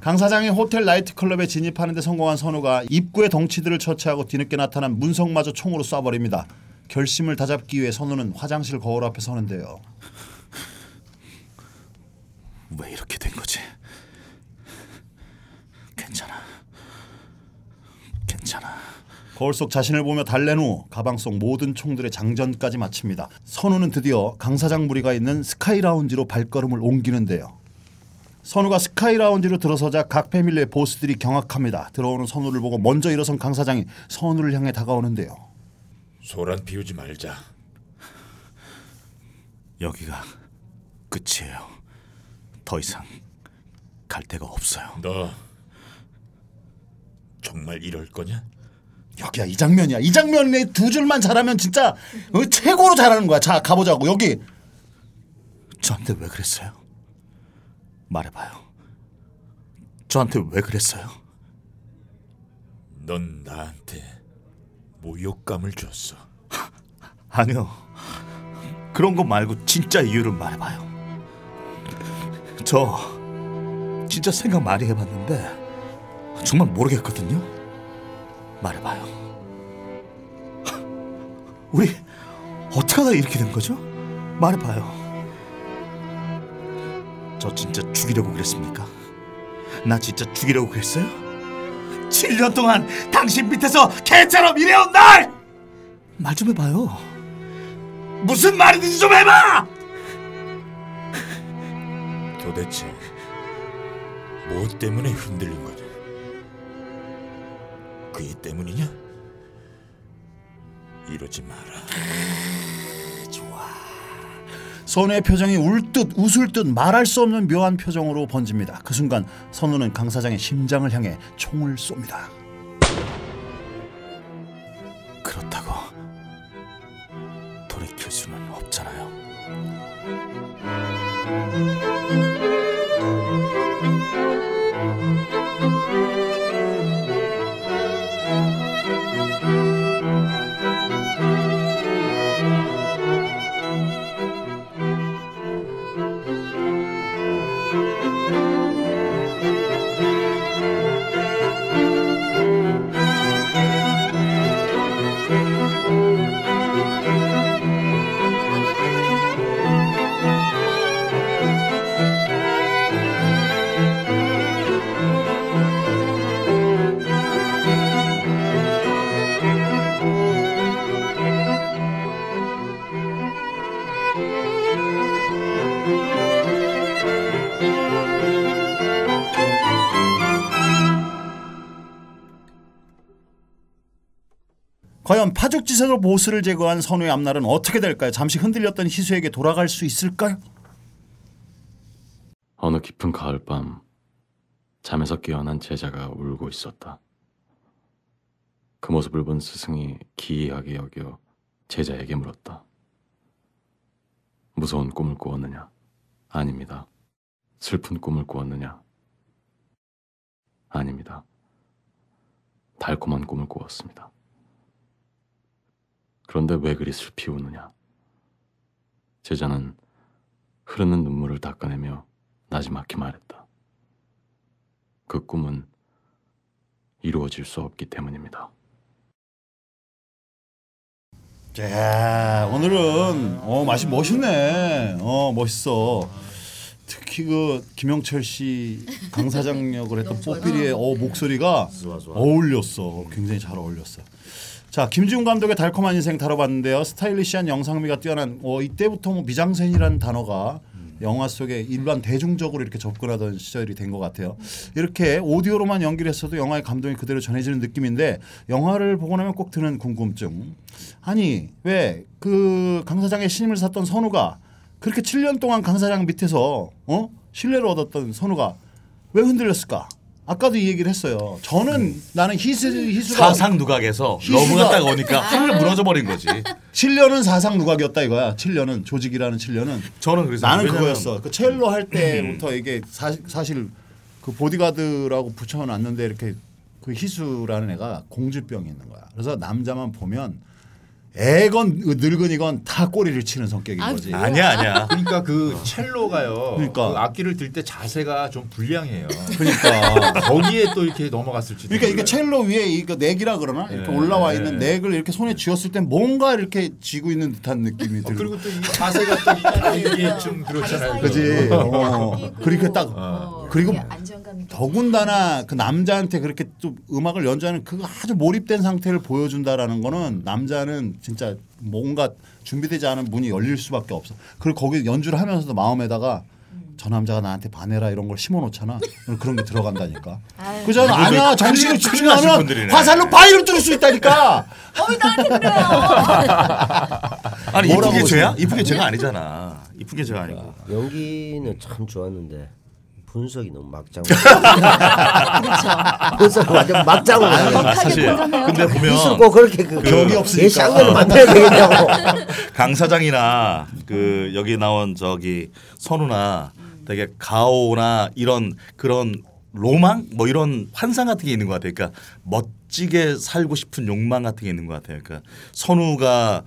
강 사장이 호텔 나이트클럽에 진입하는데 성공한 선우가 입구에 덩치들을 처치하고 뒤늦게 나타난 문성마저 총으로 쏴버립니다. 결심을 다잡기 위해 선우는 화장실 거울 앞에 서는데요. 왜 이렇게 된 거지? 괜찮아. 괜찮아. 거울 속 자신을 보며 달랜 후 가방 속 모든 총들의 장전까지 마칩니다. 선우는 드디어 강 사장 무리가 있는 스카이 라운지로 발걸음을 옮기는데요. 선우가 스카이 라운지로 들어서자 각 패밀리의 보스들이 경악합니다. 들어오는 선우를 보고 먼저 일어선 강 사장이 선우를 향해 다가오는데요. 소란 피우지 말자. 여기가 끝이에요. 더 이상 갈 데가 없어요. 너 정말 이럴 거냐? 여기야 이 장면이야. 이 장면에 두 줄만 잘하면 진짜 어, 최고로 잘하는 거야. 자 가보자고 여기. 저한테 왜 그랬어요? 말해봐요. 저한테 왜 그랬어요? 넌 나한테 모욕감을 줬어. 아니요. 그런 거 말고 진짜 이유를 말해봐요. 저 진짜 생각 많이 해봤는데 정말 모르겠거든요. 말해봐요. 우리 어떻게 하다 이렇게 된 거죠? 말해봐요. 저 진짜 죽이려고 그랬습니까? 나 진짜 죽이려고 그랬어요? 7년 동안 당신 밑에서 개처럼 일해온 날! 말 좀 해봐요. 무슨 말이든지 좀 해봐! 도대체 뭐 때문에 흔들린 거냐? 그이 때문이냐? 이러지 마라. 선우의 표정이 울듯 웃을 듯 말할 수 없는 묘한 표정으로 번집니다. 그 순간 선우는 강 사장의 심장을 향해 총을 쏩니다. 과연 파죽지세로 보스를 제거한 선우의 앞날은 어떻게 될까요? 잠시 흔들렸던 희수에게 돌아갈 수 있을까요? 어느 깊은 가을밤 잠에서 깨어난 제자가 울고 있었다. 그 모습을 본 스승이 기이하게 여겨 제자에게 물었다. 무서운 꿈을 꾸었느냐? 아닙니다. 슬픈 꿈을 꾸었느냐? 아닙니다. 달콤한 꿈을 꾸었습니다. 그런데 왜 그리 슬피 우느냐? 제자는 흐르는 눈물을 닦아내며 나지막히 말했다. 그 꿈은 이루어질 수 없기 때문입니다. 자, 오늘은 어 맛이 멋있네. 어 멋있어. 특히 그 김영철 씨 강사장 역을 했던 뽀삐리의 어 목소리가 어울렸어. 굉장히 잘 어울렸어. 자 김지훈 감독의 달콤한 인생 다뤄봤는데요. 스타일리시한 영상미가 뛰어난 어 이때부터 뭐 미장센이라는 단어가 영화 속에 일반 대중적으로 이렇게 접근하던 시절이 된 것 같아요. 이렇게 오디오로만 연기를 했어도 영화의 감동이 그대로 전해지는 느낌인데 영화를 보고 나면 꼭 드는 궁금증. 아니 왜 그 강사장의 신임을 샀던 선우가 그렇게 7년 동안 강사장 밑에서 어 신뢰를 얻었던 선우가 왜 흔들렸을까? 아까도 이 얘기를 했어요. 저는 나는 희수 희수가 사상 누각에서 희수가- 러브가 딱 오니까 하늘 무너져 버린 거지. 7년은 사상누각이었다 이거야. 7년은 조직이라는 7년은 저는 그래서 나는 왜냐면 그거였어. 그 첼로 할 때부터 이게 사, 사실 그 보디가드라고 붙여놨는데 이렇게 그 희수라는 애가 공주병이 있는 거야. 그래서 남자만 보면 애건 늙은이건 다 꼬리를 치는 성격인 아, 거지. 아니야 아니야. 그러니까 그 첼로가요. 그러니까. 그 악기를 들 때 자세가 좀 불량해요. 그러니까. 거기에 또 이렇게 넘어갔을지. 그러니까 이게 첼로 위에 이거 넥이라 그러나 이렇게 예. 올라와 있는 넥을 이렇게 손에 쥐었을 땐 뭔가 이렇게 쥐고 있는 듯한 느낌이 어, 들고. 그리고 또 이 자세가 또 이게 좀 그렇잖아요. 그지. 어. 그렇게 딱 어, 그리고 안정감이 더군다나 그 남자한테 그렇게 또 음악을 연주하는 그 아주 몰입된 상태를 보여준다라는 거는 남자는 진짜 뭔가 준비되지 않은 문이 열릴 수밖에 없어. 그리고 거기 연주를 하면서도 마음에다가 저 남자가 나한테 반해라 이런 걸 심어놓잖아. 그런 게 들어간다니까. 그잖아 아니야 정신을 집중하면. 화살로 바위를 뚫을 수 있다니까. 어이 나한테 그래요. 아니 뭐라고 이쁘게 죄야? 이쁘게 죄가 아니잖아. 이쁘게 죄가 아니고. 연기는 참 좋았는데 분석이 너무 막장. 그렇죠. 분석 완전 막장으로 아, 가요. 사실 근데 무슨 보면 꼭 그렇게 그 격이 없으니까. 예시장면을 만들어야 되겠냐고. 강 사장이나 그 여기 나온 저기 선우나 되게 가오나 이런 그런 로망 뭐 이런 환상 같은 게 있는 것 같아요. 그러니까 멋지게 살고 싶은 욕망 같은 게 있는 것 같아요. 그러니까 선우가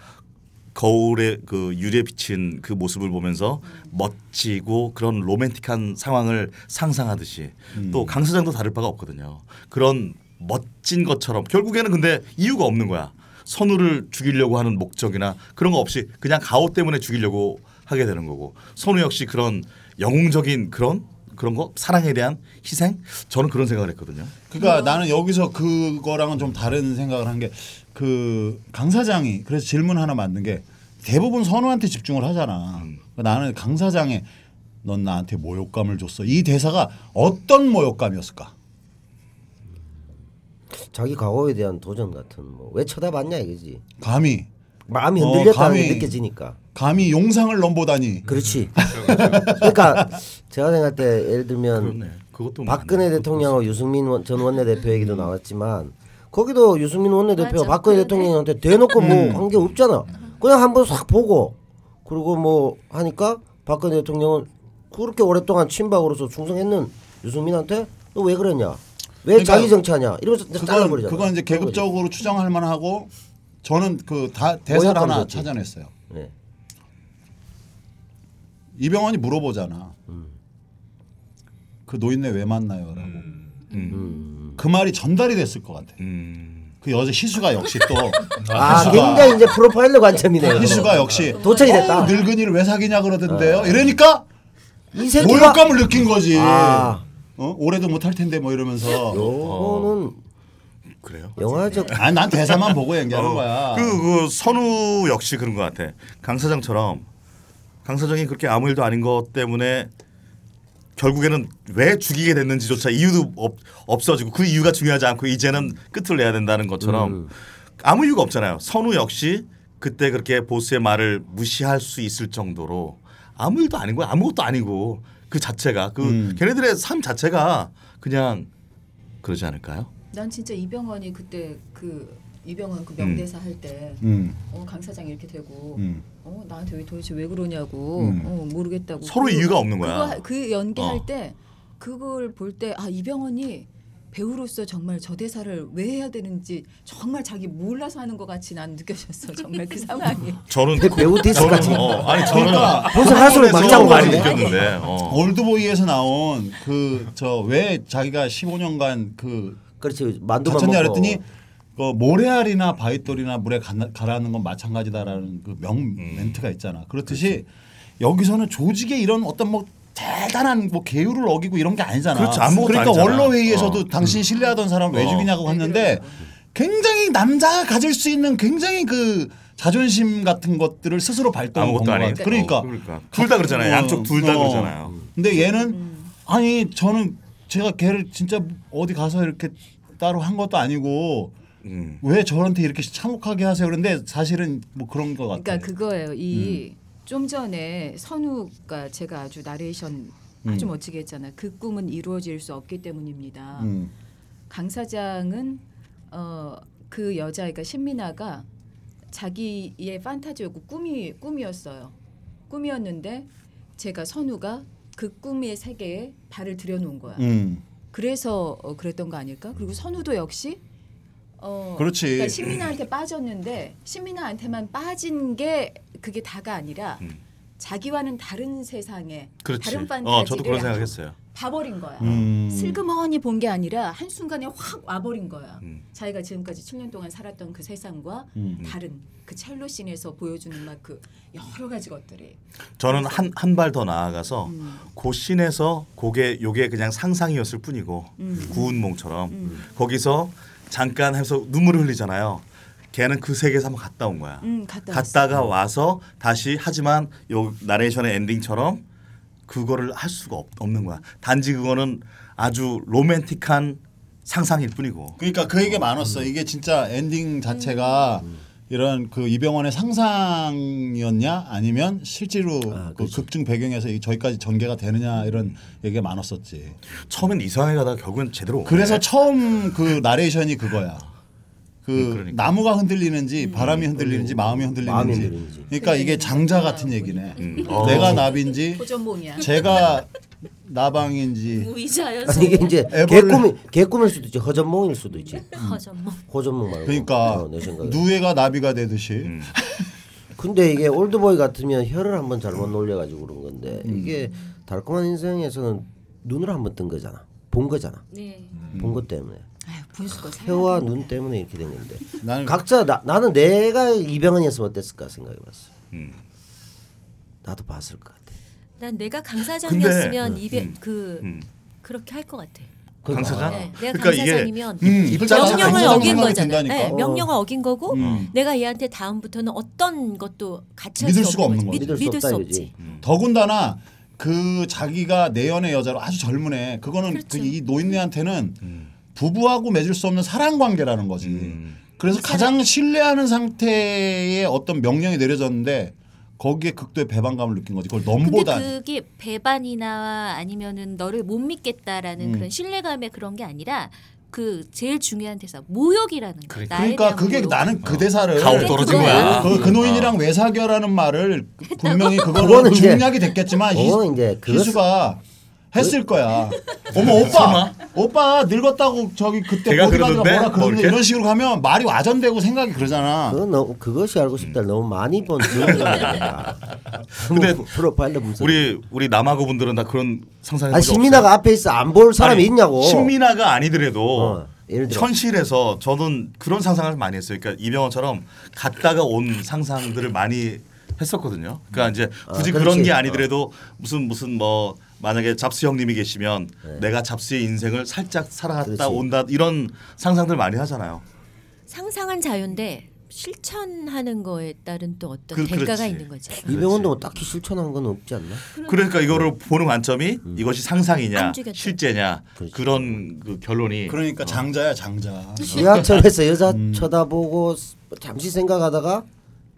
거울에 그 유리에 비친 그 모습을 보면서 멋지고 그런 로맨틱한 상황을 상상하듯이 또강 사장도 다를 바가 없거든요. 그런 멋진 것처럼 결국에는 근데 이유가 없는 거야. 선우를 죽이려고 하는 목적이나 그런 거 없이 그냥 가오 때문에 죽이려고 하게 되는 거고 선우 역시 그런 영웅적인 그런 그런 거 사랑에 대한 희생 저는 그런 생각을 했거든요. 그러니까 나는 여기서 그거랑은 좀 다른 생각을 한 게 그 강 사장이 그래서 질문 하나 만든 게 대부분 선우한테 집중을 하잖아. 그러니까 나는 강 사장의 넌 나한테 모욕감을 줬어. 이 대사가 어떤 모욕감이었을까? 자기 과거에 대한 도전 같은 뭐 왜 쳐다봤냐 이거지. 감히 마음이 어, 흔들렸다는 게 감히- 느껴지니까. 감히 용상을 넘보다니. 그렇지. 그러니까 제가 생각할 때 예를 들면 그렇네. 그것도 박근혜 맞네. 대통령하고 유승민 원- 전 원내대표 얘기도 나왔지만 거기도 유승민 원내대표가 맞아. 박근혜. 대통령한테 대놓고 뭐 한 게 없잖아. 그냥 한번 싹 보고 그리고 뭐 하니까 박근혜 대통령은 그렇게 오랫동안 친박으로서 충성했는 유승민한테 너 왜 그랬냐? 왜 그러니까 자기 정치하냐? 이러면서 그건 잘라버리잖아. 그건 이제. 계급적으로 추정할 만하고 저는 그 다 대사를 모욕감 하나. 찾아냈어요. 네. 이병헌이 물어보잖아. 그 노인네 왜 만나요라고. 음. 그 말이 전달이 됐을 것 같아. 음. 그 여자 희수가 역시 또 아 희수가- 굉장히 이제 프로파일러 관점이네요. 희수가 역시 도착이 됐다. 어, 늙은이를 왜 사귀냐 그러던데요. 이러니까 이 새끼가 모욕감을 느낀 거지. 아. 어? 올해도 못할 텐데 뭐 이러면서. 요거는 그래요? 영화적 아니 난 대사만 보고 얘기하는 어, 거야. 그, 그 선우 역시 그런 것 같아. 강 사장처럼 강 사장이 그렇게 아무 일도 아닌 것 때문에 결국에는 왜 죽이게 됐는지조차 이유도 없, 없어지고 그 이유가 중요하지 않고 이제는 끝을 내야 된다는 것처럼 아무 이유가 없잖아요. 선우 역시 그때 그렇게 보스의 말을 무시할 수 있을 정도로 아무 일도 아닌 거야. 아무것도 아니고 그 자체가 그 음. 걔네들의 삶 자체가 그냥 그러지 않을까요? 난 진짜 이병헌이 그때 그 이병헌 그 명대사 할때 음, 어, 강 사장 이렇게 되고 음. 어, 나한테 왜 도대체 왜 그러냐고 음. 어, 모르겠다고 서로 그- 이유가 없는 거야. 그거 하- 그 연기할 어. 때 그걸 볼 때 아 이병헌이 배우로서 정말 저 대사를 왜 해야 되는지 정말 자기 몰라서 하는 것 같이 난 느껴졌어 정말 그 상황이 저는 배우 디스 같이. 어, 아니 저는 그러니까 벌써 할수록 막장 많이? 느꼈는데. 어. 올드보이에서 나온 그 저 왜 자기가 15년간 그 그렇지 만두만 먹고 그랬더니 그 모래알이나 바위돌이나 물에 가, 가라앉는 건 마찬가지다라는 그 명 음. 멘트가 있잖아. 그렇듯이 여기서는 조직의 이런 어떤 뭐 대단한 뭐 계율을 어기고 이런 게 아니잖아. 그렇지, 아무것도 그러니까 아니잖아. 원로 회의에서도 어. 당신 신뢰하던 사람 왜 어. 죽이냐고 했는데 굉장히 남자가 가질 수 있는 굉장히 그 자존심 같은 것들을 스스로 발동한 아무것도 것. 같아. 그러니까 그러니까 둘 다 그러잖아요. 어, 양쪽 둘다 어. 그러잖아요. 근데 얘는 아니 저는 제가 걔를 진짜 어디 가서 이렇게 따로 한 것도 아니고 음. 왜 저한테 이렇게 참혹하게 하세요? 그런데 사실은 뭐 그런 것 같아요. 그러니까 그거예요 이 음. 좀 전에 선우가 제가 아주 나레이션 아주 멋지게 했잖아요 그 꿈은 이루어질 수 없기 때문입니다 음. 강 사장은 어, 그 여자 그러니까 신민아가 자기의 판타지였고 꿈이 꿈이었어요. 꿈이었는데 제가 선우가 그 꿈의 세계에 발을 들여놓은 거야. 음. 그래서 어, 그랬던 거 아닐까? 그리고 선우도 역시 어, 그렇지. 그러니까 신민아한테 빠졌는데 신민아한테만 빠진 게 그게 다가 아니라 음. 자기와는 다른 세상에 그렇지. 다른 판타지를 어, 저도 그런 생각했어요. 봐버린 거야. 음. 슬그머니 본 게 아니라 한 순간에 확 와버린 거야. 음. 자기가 지금까지 7년 동안 살았던 그 세상과 음. 다른 그 첼로 씬에서 보여주는 막 그 여러 가지 것들이. 저는 한 한 발 더 나아가서 음. 그 씬에서 그게 요게 그냥 상상이었을 뿐이고 음. 구운몽처럼 음. 거기서 잠깐 해서 눈물을 흘리잖아요. 걔는 그 세계에서 한번 갔다 온 거야. 음, 갔다 갔다가 와서 다시 하지만 요 나레이션의 엔딩처럼 그거를 할 수가 없, 없는 거야. 단지 그거는 아주 로맨틱한 상상일 뿐이고. 그러니까 그 얘기 많았어. 이게 진짜 엔딩 자체가 음. 이런 그 이병헌의 상상이었냐 아니면 실제로 아, 그 극중 배경에서 이- 저기까지 전개가 되느냐 이런 얘기가 많았었지. 처음엔 이상하게 가다가 결국엔 제대로 오네. 그래서 처음 그 나레이션이 그거야. 그 음, 그러니까. 나무가 흔들리는지 바람이 흔들리는지 마음이 마음이 흔들리는지. 흔들리는지. 그러니까 이게 장자 같은 얘기네. 음. 어. 내가 나비인지 호전몽이야. 제가 나방인지. 무의자여서 아니 이게 이제 애벌레. 개꿈이 개꿈일 수도 있지. 허전몽일 수도 있지. 허전몽. 호전몽 말고. 그러니까 어, 내 생각에. 누에가 나비가 되듯이. 음. 근데 이게 올드보이 같으면 혀를 한번 잘못 놀려가지고 그런 건데 음. 이게 달콤한 인생에서는 눈을 한번 뜬 거잖아. 본 거잖아. 네. 본 것 때문에. 혀와 눈 때문에 이렇게 된 건데. 나는 각자 나, 나는 내가 이병헌이었으면 어땠을까 생각해봤어. 음. 나도 봤을 것 같아 난 내가 강사장이었으면 근데- 입에 음. 그 음. 그렇게 할 것 같아. 강사장? 네, 내가 그러니까 이게 강사장이면 음, 입장 명령을 자체가 어긴 거잖아. 네, 명령을 어긴 거고 음. 내가 얘한테 다음부터는 어떤 것도 같이 믿을 수가 없는 거지. 믿, 믿을 수 믿을 수 없지. 이거지. 더군다나 그 자기가 내연의 여자로 아주 젊은 애 그거는 그렇죠. 그 이 노인네한테는 부부하고 맺을 수 없는 사랑 관계라는 거지. 음. 그래서 가장 신뢰하는 상태의 어떤 명령이 내려졌는데 거기에 극도의 배반감을 느낀 거지. 그걸 근데 넘보다 그게 배반이나 아니면은 너를 못 믿겠다라는 음. 그런 신뢰감의 그런 게 아니라 그 제일 중요한 대사 모욕이라는 거. 그러니까. 나에 그러니까 그게 모욕. 나는 그 대사를 가오 떨어진. 거야. 그, 그 노인이랑 왜 사귀어라는 말을 분명히 그거는 중략이 됐겠지만 이제 그것- 희수가 했을 거야. 어머 오빠, 오빠 늙었다고 저기 그때 보디가드가 그러던데? 뭐라 뭐 그러는데 이렇게? 이런 식으로 가면 말이 와전되고 생각이 그러잖아. 그건 너무 그것이 알고 싶다 너무 많이 본 근데 프로파일러 분석 우리 우리 남아고 분들은 다 그런 상상해 아 신민아가 앞에 있어 안 볼 사람이 아니, 있냐고 신민아가 아니더라도 어, 예를 들어. 현실에서 저는 그런 상상을 많이 했어요. 그러니까 이병헌처럼 갔다가 온 상상들을 많이 했었거든요. 그러니까 이제 굳이 아, 그런 그렇지. 게 아니더라도 무슨 무슨 뭐 만약에 잡스 형님이 계시면 내가 잡스의 인생을 살짝 살아갔다 네. 그렇지. 온다 이런 상상들 많이 하잖아요. 상상은 자유인데 실천하는 거에 따른 또 어떤 그- 대가가 그렇지. 있는 거지. 이병헌도 뭐 딱히 실천한 건 없지 않나? 그러니까 이거를 보는 관점이 이것이 상상이냐. 실제냐 그렇지. 그런 그 결론이 그러니까 장자야 장자. 지하철에서 여자 쳐다보고 잠시 생각하다가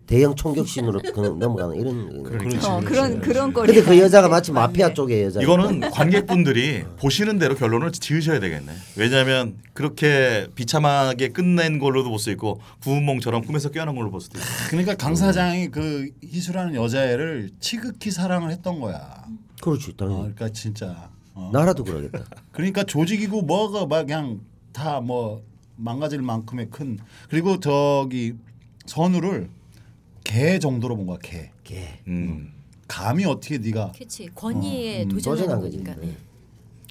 대형 총격신으로 그냥 넘어가는 이런. 어, 그런 그런 거리. 근데 그 여자가 마치 마피아 쪽의 여자 이거는 관객분들이 보시는 대로 결론을 지으셔야 되겠네. 왜냐하면 그렇게 비참하게 끝낸 걸로도 볼 수 있고 구운몽처럼 꿈에서 깨어난 걸로 볼 수도 있고. 그러니까 강 사장이 그 희수라는 여자애를 치극히 사랑을 했던 거야. 그렇지 어, 당연히 그러니까 진짜. 어. 나라도 그러겠다 그러니까 조직이고 뭐가 막 그냥 다 뭐 망가질 만큼의 큰 그리고 저기 선우를 개 정도로 본 거야 개. 걔 음. 감히 어떻게 네가 그렇지 권위에 음, 도전하는 거지. 거니까. 네.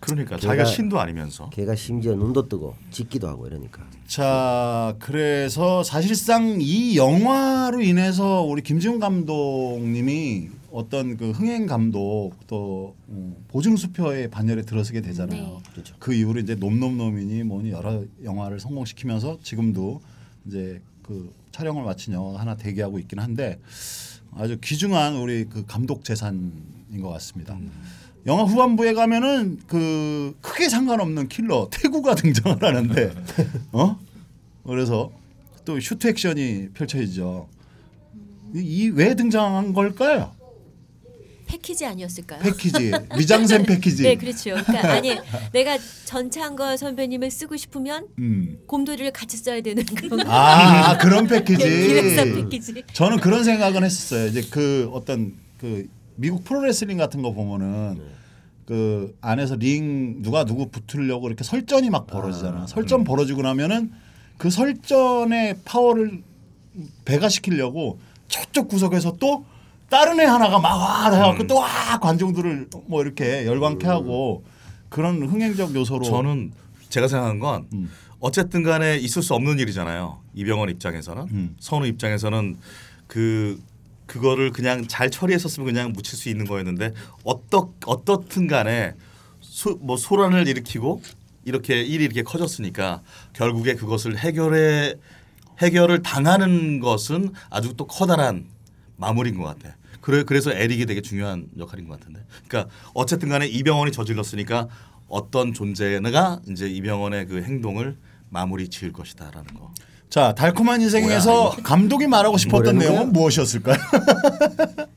그러니까 걔가- 자기가 신도 아니면서. 걔가 심지어 눈도 뜨고 짖기도 하고 이러니까 자 그래서 사실상 이 영화로 인해서 우리 김지훈 감독님이 어떤 그 흥행 감독 또 어, 보증 수표의 반열에 들어서게 되잖아요. 네. 그렇죠. 그 이후로 이제 놈놈놈이니 뭐니 여러 영화를 성공시키면서 지금도 이제 그 촬영을 마친 영화가 하나 대기하고 있긴 한데 아주 귀중한 우리 그 감독 재산인 것 같습니다. 영화 후반부에 가면은 그 크게 상관없는 킬러 태구가 등장을 하는데 어 그래서 또 슈트 액션이 펼쳐지죠. 이 왜 등장한 걸까요? 패키지 아니었을까요? 패키지 미장센 패키지. 네, 그렇죠. 그러니까 아니 내가 전창걸 선배님을 쓰고 싶으면 음. 곰돌이를 같이 써야 되는 그런 아, 아, 그런 패키지. 기획사 패키지. 저는 그런 생각은 했었어요. 이제 그 어떤 그 미국 프로레슬링 같은 거 보면은 그 안에서 링 누가 누구 붙으려고 이렇게 설전이 막 벌어지잖아. 설전 벌어지고 나면은 그 설전의 파워를 배가시키려고 저쪽 구석에서 또 다른 애 하나가 막와 해갖고 음. 또와 관중들을 뭐 이렇게 열광케 하고 그런 흥행적 요소로 저는 제가 생각한 건 음. 어쨌든 간에 있을 수 없는 일이잖아요. 이병헌 입장에서는 음. 선우 입장에서는 그 그거를 그냥 잘 처리했었으면 그냥 묻힐 수 있는 거였는데 어떻 어떻든 간에 소, 뭐 소란을 일으키고 이렇게 일이 이렇게 커졌으니까 결국에 그것을 해결해 해결을 당하는 것은 아주 또 커다란 마무리인 것 같아. 그래 그래서 에릭이 되게 중요한 역할인 것 같은데. 그러니까 어쨌든 간에 이병헌이 저질렀으니까 어떤 존재가 이제 이병헌의 그 행동을 마무리 지을 것이다라는 거. 자 달콤한 인생에서 감독이 말하고 싶었던 내용은 무엇이었을까요?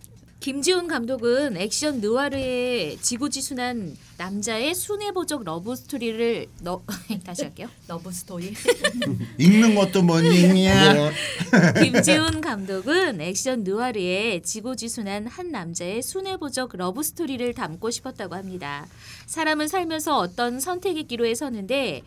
김지운 감독은 액션 느와르의 지고지순한 남자의 순애보적 러브 스토리를 너 다시 할게요. 러브 스토리. 읽는 것도 못 읽냐? 김지운 감독은 액션 느와르의 지고지순한 한 남자의 순애보적 러브 스토리를 담고 싶었다고 합니다. 사람은 살면서 어떤 선택의 기로에 서는데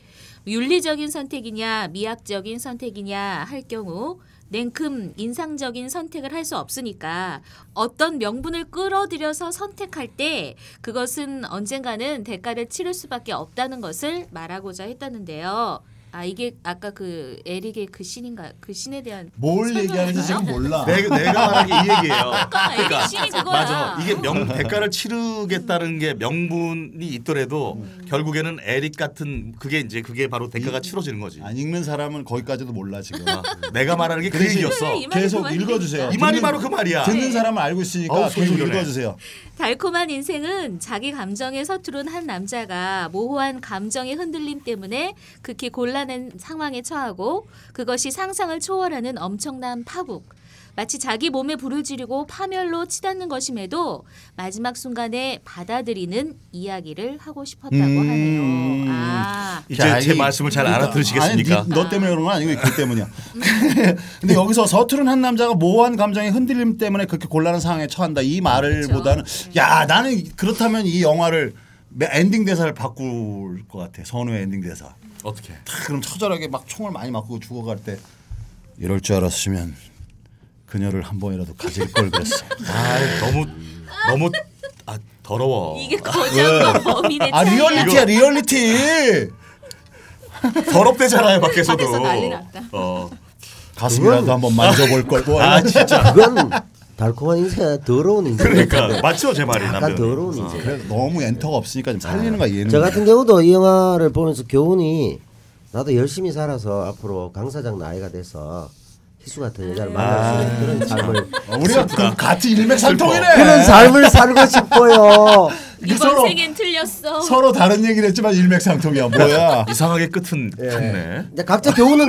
윤리적인 선택이냐 미학적인 선택이냐 할 경우 냉큼 인상적인 선택을 할 수 없으니까 어떤 명분을 끌어들여서 선택할 때 그것은 언젠가는 대가를 치를 수밖에 없다는 것을 말하고자 했다는데요. 아 이게 아까 그 에릭의 그 신인가 그 신에 대한 뭘? 얘기하는지 지금 몰라. 내가 내가 말한 게 이 얘기예요. 아까 에릭 신이 그거야. 맞아. 이게 명 대가를 치르겠다는 게 명분이 있더라도 음. 결국에는 에릭 같은 그게 이제 그게 바로 대가가 치러지는 거지. 안 읽는 사람은 거기까지도 몰라 지금. 아, 내가 말하는 게 그 그래서 얘기였어. 그래, 이 말이 계속 그. 읽어주세요. 이 말이 듣는- 바로 그 말이야. 듣는 사람은 알고 있으니까 어우, 계속 지르네. 읽어주세요. 달콤한 인생은 자기 감정에 서투른 한 남자가 모호한 감정의 흔들림 때문에 극히 곤란한 상황에 처하고 그것이 상상을 초월하는 엄청난 파국. 마치 자기 몸에 불을 지르고 파멸로 치닫는 것임에도 마지막 순간에 받아들이는 이야기를 하고 싶었다고 음. 하네요. 아. 이제 자, 제 이- 말씀을 잘 그러니까, 알아들으시겠습니까? 아니, 니- 너 때문에 그런 건 아니고 그 때문이야. 근데 여기서 서투른 한 남자가 모호한 감정의 흔들림 때문에 그렇게 곤란한 상황에 처한다. 이 말을보다는 야 나는 그렇다면 이 영화를 매- 엔딩 대사를 바꿀 것 같아. 선우의 엔딩 대사. 어떻게? 탁 그럼 처절하게 막 총을 많이 맞고 죽어갈 때 이럴 줄 알았으면 그녀를 한 번이라도 가질 걸 그랬어. 아 너무 너무 아 더러워. 이게 거장과 범인의 아. 리얼리티야 리얼리티. 더럽대잖아요 밖에서도. 밖에서 난리 났다. 어. 가슴이라도 한번 만져볼 걸. 뭐 아 진짜. 그건 달콤한 인생 더러운 인생. 그러니까 맞죠 제 말이 약간 남편. 더러운 인생. 그래 너무 엔터가 없으니까 좀 살리는 거야 얘는. 저 같은 경우도 이 영화를 보면서 교훈이 나도 열심히 살아서 앞으로 강 사장 나이가 돼서 희수 같은 여자를 만날 수 있는 그런 삶을 어, 우리가 그 같은 일맥상통이네. 그런 삶을 살고 싶어요. 이번 서로 생엔 틀렸어. 서로 다른 얘기를 했지만 일맥상통이야. 뭐야? 이상하게 끝은 예. 같네. 이제 각자 교훈은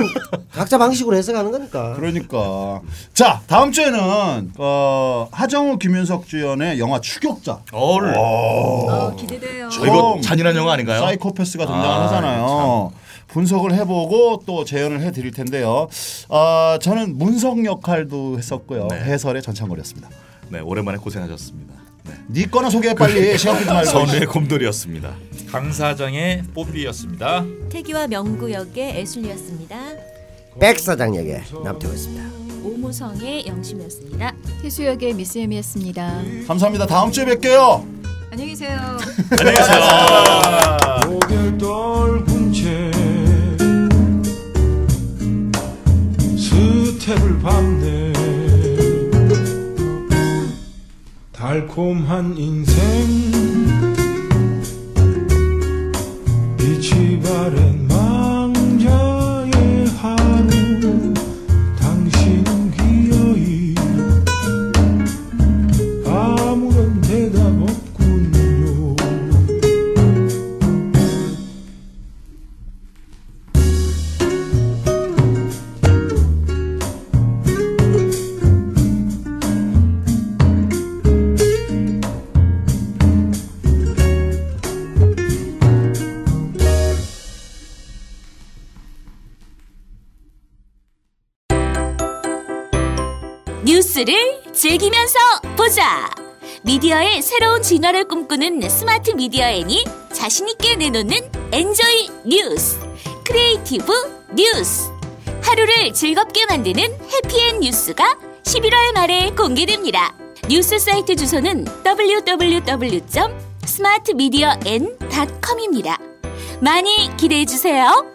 각자 방식으로 해석하는 거니까. 그러니까 자 다음 주에는 어, 하정우 김윤석 주연의 영화 추격자. 얼. 어, 기대돼요. 저 이거 잔인한 영화 아닌가요? 사이코패스가 아, 등장하잖아요. 분석을 해보고 또 재연을 해드릴 텐데요. 어, 저는 문석 역할도 했었고요. 네. 해설의 전창걸이었습니다. 네 오랜만에 고생하셨습니다. 네. 네 거나 소개해 빨리 시간 끌지 말고. 선우의 곰돌이였습니다. 강사장의 뽀삐였습니다. 태기와 명구 역의 애순이었습니다. 백 사장에게 남태호였습니다. 오무성의 영심이었습니다. 희수역의 미스엠이었습니다. 감사합니다. 다음 주에 뵐게요. 안녕히 계세요. 안녕히 계세요. 스텝을 밟네. 달콤한 인생. 빛이 바랜 뉴스를 즐기면서 보자. 미디어의 새로운 진화를 꿈꾸는 스마트 미디어 앤이 자신있게 내놓는 enjoy 뉴스. creative 뉴스. 하루를 즐겁게 만드는 happy N 뉴스가 11월 말에 공개됩니다. 뉴스 사이트 주소는 www.smartmedian.com입니다. 많이 기대해 주세요.